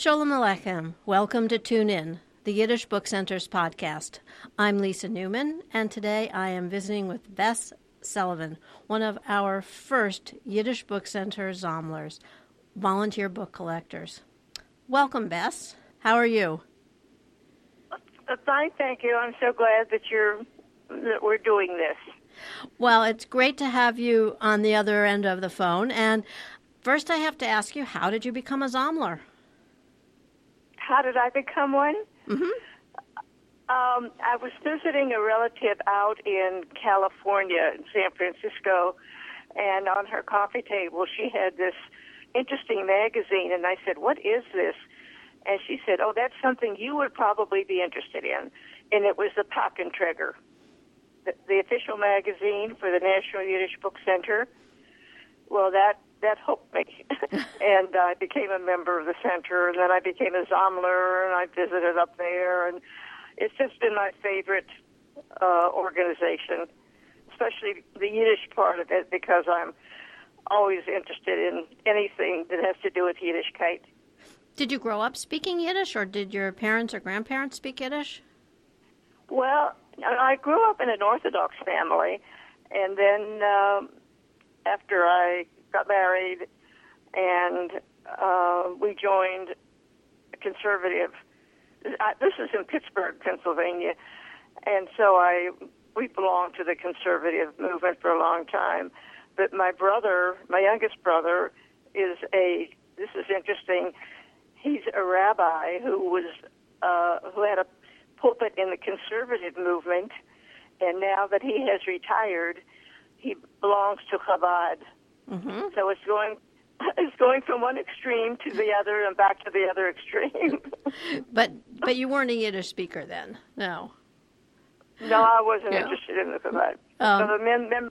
Shalom Aleichem. Welcome to Tune In, the Yiddish Book Center's podcast. I'm Lisa Newman, and today I am visiting with Bess Selevan, one of our first Yiddish Book Center Zamlers, volunteer book collectors. Welcome, Bess. How are you? Uh, fine, thank you. I'm so glad that you're that we're doing this. Well, it's great to have you on the other end of the phone. And first, I have to ask you, how did you become a Zamler? How did I become one? Mm-hmm. Um, I was visiting a relative out in California, in San Francisco, and on her coffee table she had this interesting magazine, and I said, "What is this?" And she said, "Oh, that's something you would probably be interested in." And it was the Pakn Treger, the, the official magazine for the National Yiddish Book Center. Well, that that hooked me, and I became a member of the center, and then I became a Zamler, and I visited up there, and it's just been my favorite uh, organization, especially the Yiddish part of it, because I'm always interested in anything that has to do with Yiddishkeit. Did you grow up speaking Yiddish, or did your parents or grandparents speak Yiddish? Well, I grew up in an Orthodox family, and then um, after I got married, and uh, we joined a conservative. This is in Pittsburgh, Pennsylvania, and so I we belonged to the conservative movement for a long time. But my brother, my youngest brother, is a. This is interesting. He's a rabbi who was uh, who had a pulpit in the conservative movement, and now that he has retired, he belongs to Chabad. Mm-hmm. So it's going it's going from one extreme to the other and back to the other extreme. but but you weren't a Yiddish speaker then, no. No, I wasn't interested in the Chabad. Um, so mem-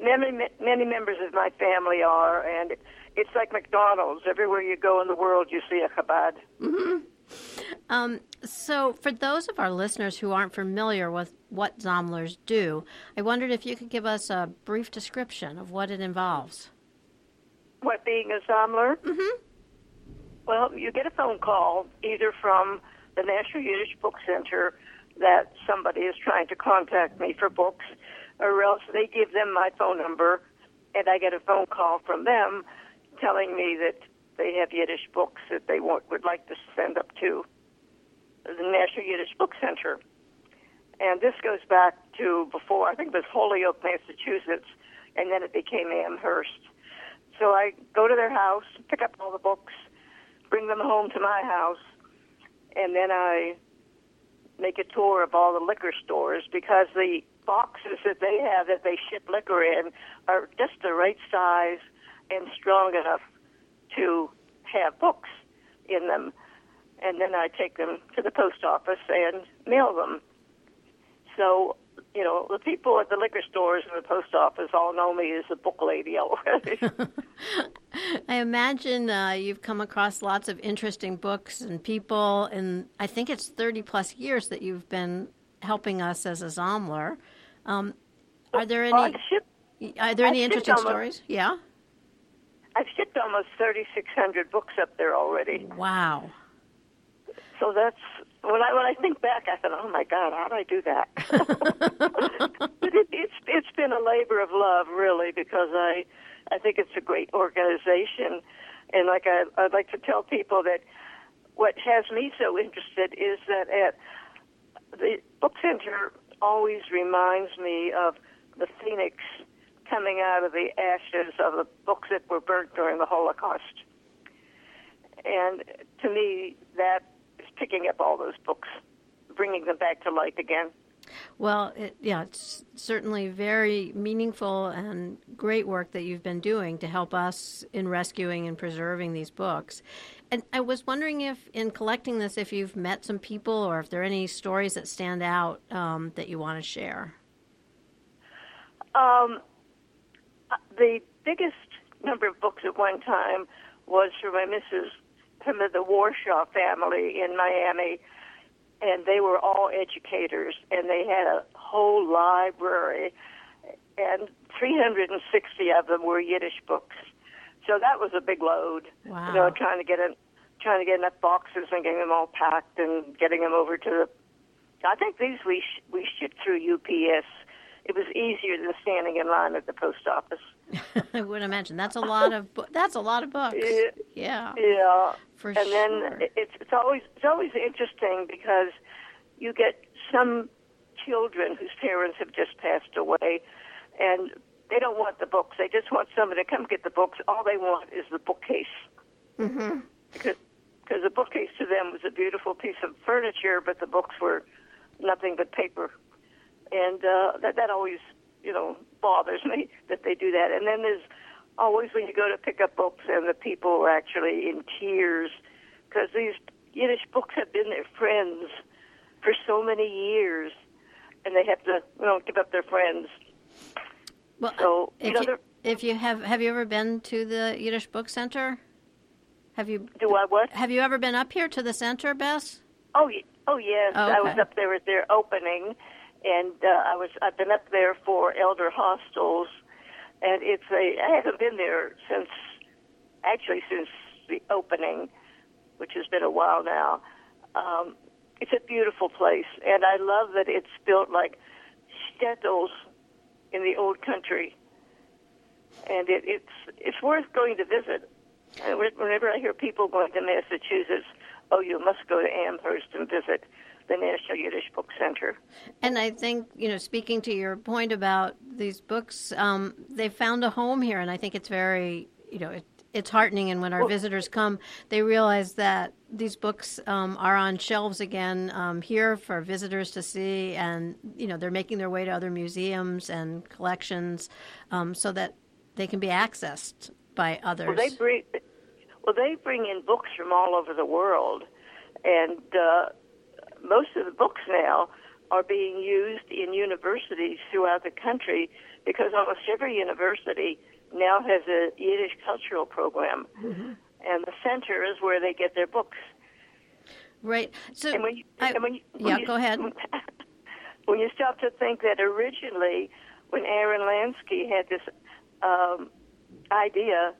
many many members of my family are, and it's like McDonald's. Everywhere you go in the world, you see a Chabad. Mm-hmm. Um, so, for those of our listeners who aren't familiar with what Zamlers do, I wondered if you could give us a brief description of what it involves. What being a Zamler? Mm-hmm. Well, you get a phone call either from the National Yiddish Book Center that somebody is trying to contact me for books, or else they give them my phone number, and I get a phone call from them telling me that they have Yiddish books that they want, would like to send up to the National Yiddish Book Center. And this goes back to before, I think it was Holyoke, Massachusetts, and then it became Amherst. So I go to their house, pick up all the books, bring them home to my house, and then I make a tour of all the liquor stores because the boxes that they have that they ship liquor in are just the right size and strong enough to have books in them. And then I take them to the post office and mail them. So, you know, the people at the liquor stores and the post office all know me as the book lady already. I imagine uh, you've come across lots of interesting books and people, and I think it's 30 plus years that you've been helping us as a Zamler. Um, are there any? are there any interesting stories? Yeah. I've shipped almost 3,600 books up there already. Wow. So that's when I when I think back, I thought, oh my God, how did I do that? but it, it's it's been a labor of love, really, because I I think it's a great organization, and like I, I'd like to tell people that what has me so interested is that at the book center always reminds me of the phoenix coming out of the ashes of the books that were burnt during the Holocaust. And to me, that picking up all those books, bringing them back to life again. Well, it, yeah, it's certainly very meaningful and great work that you've been doing to help us in rescuing and preserving these books. And I was wondering if, in collecting this, if you've met some people or if there are any stories that stand out um, that you want to share. Um, the biggest number of books at one time was from my Mrs. from the Warshaw family in Miami, and they were all educators, and they had a whole library, and 360 of them were Yiddish books. So that was a big load. Wow. You know, trying to get in, trying to get enough boxes and getting them all packed and getting them over to the. I think these we sh- we shipped through UPS. It was easier than standing in line at the post office. I would imagine that's a lot of bu- that's a lot of books. Yeah, Yeah, for and then it's it's always it's always interesting because you get some children whose parents have just passed away, and they don't want the books. They just want somebody to come get the books. All they want is the bookcase. hmm because because the bookcase to them was a beautiful piece of furniture, but the books were nothing but paper, and uh, that that always you know bothers me that they do that. And then there's always when you go to pick up books and the people are actually in tears because these Yiddish books have been their friends for so many years, and they have to you know give up their friends. Well, So you if know, you, if you have have you ever been to the Yiddish Book Center? Have you do I what? have you ever been up here to the center, Bess? Oh, oh yes. Oh, I was up there at their opening, and uh, I was I've been up there for elder hostels, and it's a I haven't been there since actually since the opening, which has been a while now. Um, it's a beautiful place, and I love that it's built like shtetls in the old country, and it, it's it's worth going to visit. And whenever I hear people going to Massachusetts, oh, you must go to Amherst and visit the National Yiddish Book Center. And I think you know, speaking to your point about these books, um, they found a home here, and I think it's very you know. It, it's heartening, and when our visitors come, they realize that these books um, are on shelves again um, here for visitors to see, and you know they're making their way to other museums and collections, um, so that they can be accessed by others. Well, they bring well they bring in books from all over the world, and uh, most of the books now are being used in universities throughout the country because almost every university now has a Yiddish cultural program, and the center is where they get their books. right. So And when you, I- and when you, when yeah, you- go ahead. When you stop to think that originally, when Aaron Lansky had this um, idea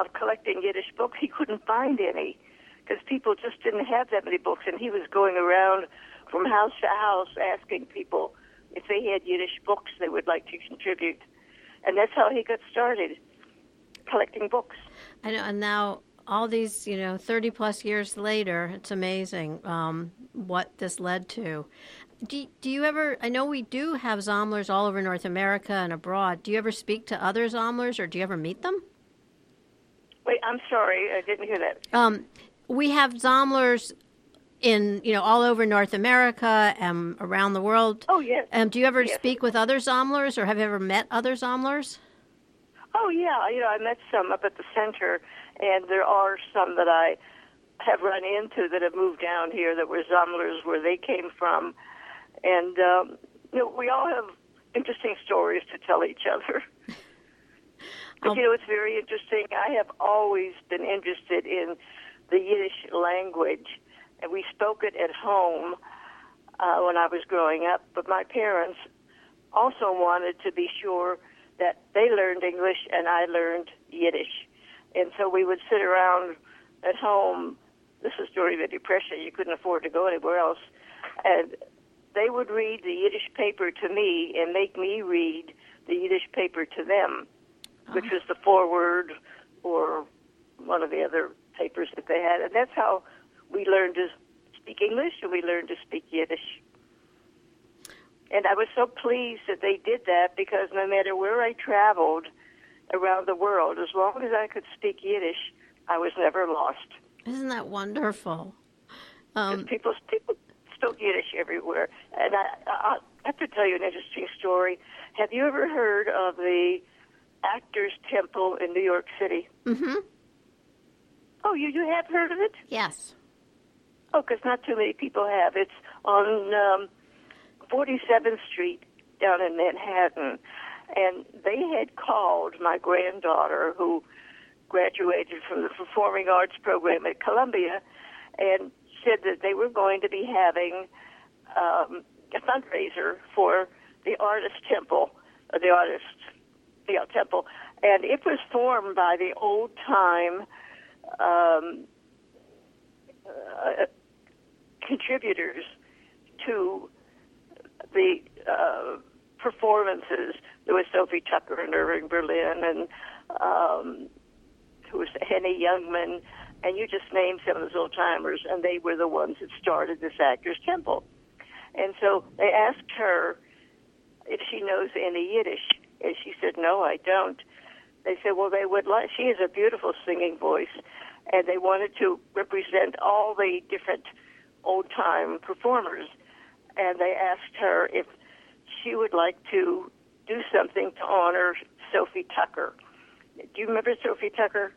of collecting Yiddish books, he couldn't find any because people just didn't have that many books, and he was going around from house to house asking people if they had Yiddish books they would like to contribute, and that's how he got started collecting books. I know, and now all these, you know, 30 plus years later, it's amazing um, what this led to. Do, do you ever, I know we do have Zamlers all over North America and abroad. Do you ever speak to other Zamlers or do you ever meet them? Wait, I'm sorry, I didn't hear that. Um, we have Zamlers in, you know, all over North America and around the world. Oh yes. Um, do you ever Yes. speak with other Zamlers or have you ever met other Zamlers? Oh yeah, you know I met some up at the center, and there are some that I have run into that have moved down here that were Zamlers where they came from, and um, you know we all have interesting stories to tell each other. but Um, you know it's very interesting. I have always been interested in the Yiddish language, and we spoke it at home uh, when I was growing up. But my parents also wanted to be sure that they learned English and I learned Yiddish. And so we would sit around at home. This is during the Depression. You couldn't afford to go anywhere else. And they would read the Yiddish paper to me and make me read the Yiddish paper to them, which was the forward or one of the other papers that they had. And that's how we learned to speak English and we learned to speak Yiddish. And I was so pleased that they did that because no matter where I traveled around the world, as long as I could speak Yiddish, I was never lost. Isn't that wonderful? Um, people, people spoke Yiddish everywhere. And I, I, I have to tell you an interesting story. Have you ever heard of the Actors Temple in New York City? hmm Oh, you, you have heard of it? Yes. Oh, because not too many people have. It's on um, 47th Street down in Manhattan. And they had called my granddaughter, who graduated from the Performing Arts program at Columbia, and said that they were going to be having um, a fundraiser for the Artist Temple, or the Artist yeah, Temple. And it was formed by the old time um, uh, contributors to the uh, performances. There was Sophie Tucker and Irving Berlin, and um, who was Henny Youngman, and you just named some of those old timers, and they were the ones that started this Actors Temple. And so they asked her if she knows any Yiddish, and she said, "No, I don't." They said, "Well, they would like." She has a beautiful singing voice, and they wanted to represent all the different old time performers, and they asked her if she would like to do something to honor Sophie Tucker. Do you remember Sophie Tucker?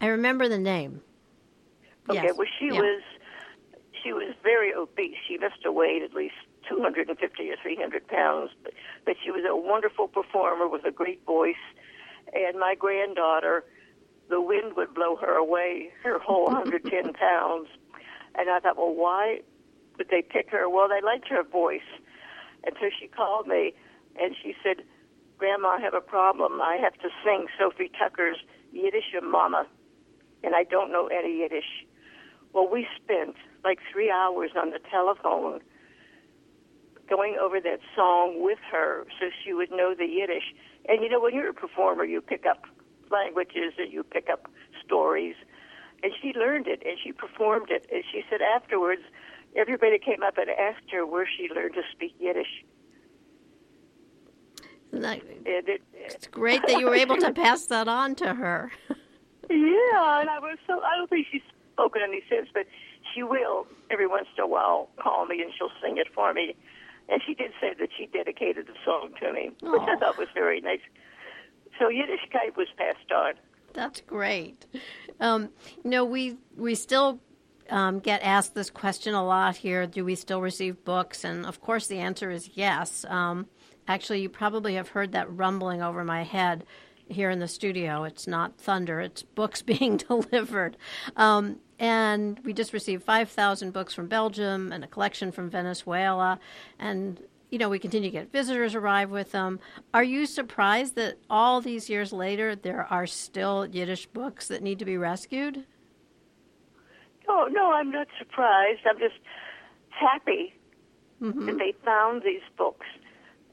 I remember the name. Okay, Yes. well she Yeah. was she was very obese. She must have weighed at least 250 or 300 pounds, but, but she was a wonderful performer with a great voice. And my granddaughter, the wind would blow her away, her whole 110 pounds. And I thought, well, why would they pick her? Well, they liked her voice. And so she called me and she said, Grandma, I have a problem. I have to sing Sophie Tucker's Yiddish Mama, and I don't know any Yiddish. Well, we spent like three hours on the telephone going over that song with her so she would know the Yiddish. And you know, when you're a performer, you pick up languages and you pick up stories. And she learned it and she performed it. And she said afterwards, everybody came up and asked her where she learned to speak Yiddish. It, It's great that you were able to pass that on to her. Yeah, and I was so I don't think she's spoken any since, but she will every once in a while call me and she'll sing it for me. And she did say that she dedicated the song to me, which I thought was very nice. So Yiddishkeit was passed on. That's great. Um, you know, we we still um, get asked this question a lot here. Do we still receive books? And of course, the answer is yes. Um, actually, you probably have heard that rumbling over my head here in the studio. It's not thunder; it's books being delivered. Um, and we just received 5,000 books from Belgium and a collection from Venezuela. And, you know, we continue to get visitors arrive with them. Are you surprised that all these years later there are still Yiddish books that need to be rescued? No, no, I'm not surprised. I'm just happy Mm-hmm. that they found these books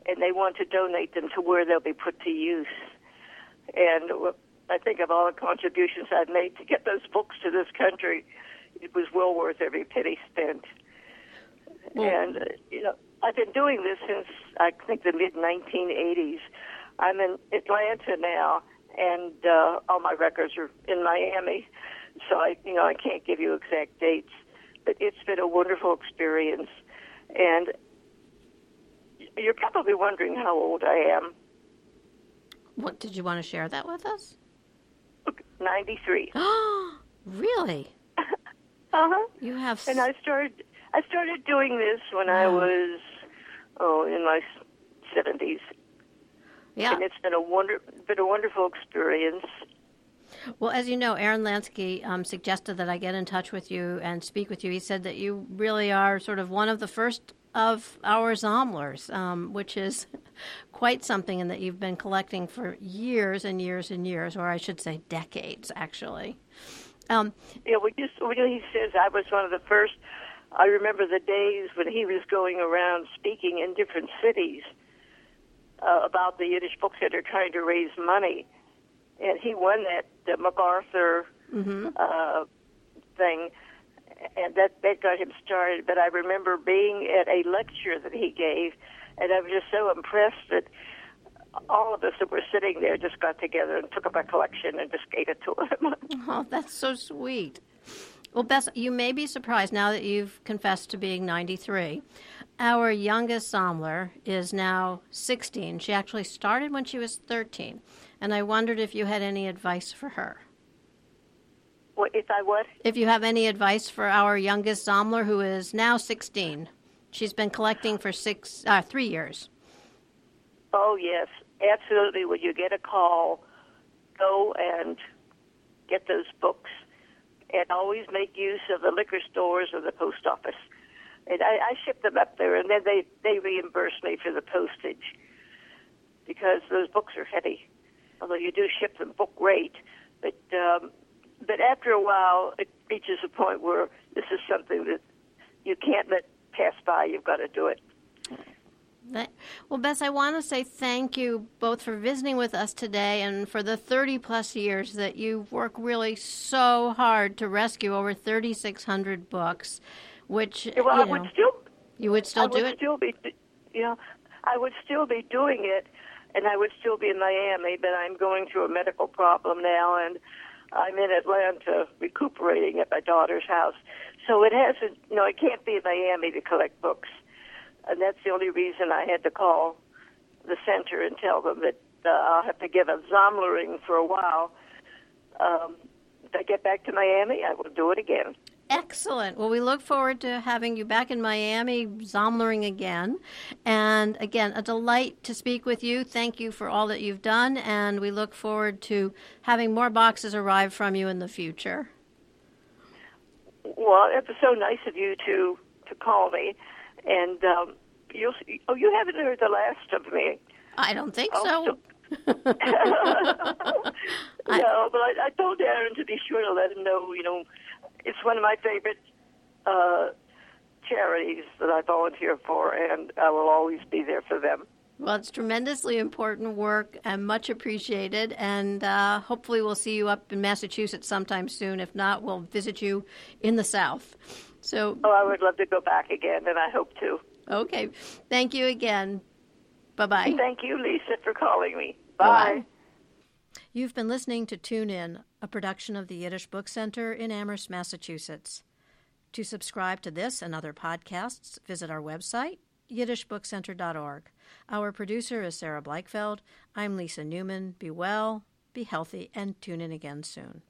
and they want to donate them to where they'll be put to use. And I think of all the contributions I've made to get those books to this country, it was well worth every penny spent. Well- and, uh, you know, I've been doing this since I think the mid 1980s. I'm in Atlanta now, and uh, all my records are in Miami. So I, you know, I can't give you exact dates, but it's been a wonderful experience. And you're probably wondering how old I am. What did you want to share that with us? 93. really? Uh huh. You have And I started I started doing this when I was oh in my seventies, yeah. and it's been a wonder been a wonderful experience. Well, as you know, Aaron Lansky um, suggested that I get in touch with you and speak with you. He said that you really are sort of one of the first of our Zamlers, um, which is quite something, and that you've been collecting for years and years and years, or I should say decades, actually. Um, Yeah, when, you, when he says I was one of the first, I remember the days when he was going around speaking in different cities uh, about the Yiddish Book Center trying to raise money, and he won that uh, MacArthur uh, thing, and that that got him started. But I remember being at a lecture that he gave, and I was just so impressed that all of us that were sitting there just got together and took up a collection and just gave it to him. Oh, that's so sweet. Well, Bess, you may be surprised now that you've confessed to being 93. Our youngest Zamler is now 16. She actually started when she was 13. And I wondered if you had any advice for her. What if I what? If you have any advice for our youngest Zamler, who is now 16. She's been collecting for six, uh, three years. Oh yes, absolutely. When you get a call, go and get those books, and always make use of the liquor stores or the post office. And I, I ship them up there, and then they they reimburse me for the postage because those books are heavy. Although you do ship them book rate, but um, but after a while, it reaches a point where this is something that you can't let pass by. You've got to do it. Well, Bess, I want to say thank you both for visiting with us today and for the 30 plus years that you've worked really so hard to rescue over 3,600 books, which well, you I would still you would still I do would it. Still be, you know, I would still be doing it, and I would still be in Miami. But I'm going through a medical problem now, and I'm in Atlanta recuperating at my daughter's house. So it hasn't, you know, I can't be in Miami to collect books and that's the only reason I had to call the center and tell them that uh, I'll have to give a Zamlering for a while. Um, if I get back to Miami, I will do it again. Excellent. Well, we look forward to having you back in Miami, Zamlering again. And again, a delight to speak with you. Thank you for all that you've done, and we look forward to having more boxes arrive from you in the future. Well, it was so nice of you to to call me. And um, you'll see, oh, you haven't heard the last of me. I don't think oh, so. no, but I, I told Aaron to be sure to let him know. You know, it's one of my favorite uh, charities that I volunteer for, and I will always be there for them. Well, it's tremendously important work and much appreciated. And uh, hopefully, we'll see you up in Massachusetts sometime soon. If not, we'll visit you in the South. So, oh, I would love to go back again, and I hope to. Okay. Thank you again. Bye bye. Thank you, Lisa, for calling me. Bye. You've been listening to Tune In, a production of the Yiddish Book Center in Amherst, Massachusetts. To subscribe to this and other podcasts, visit our website, yiddishbookcenter.org. Our producer is Sarah Bleichfeld. I'm Lisa Newman. Be well, be healthy, and tune in again soon.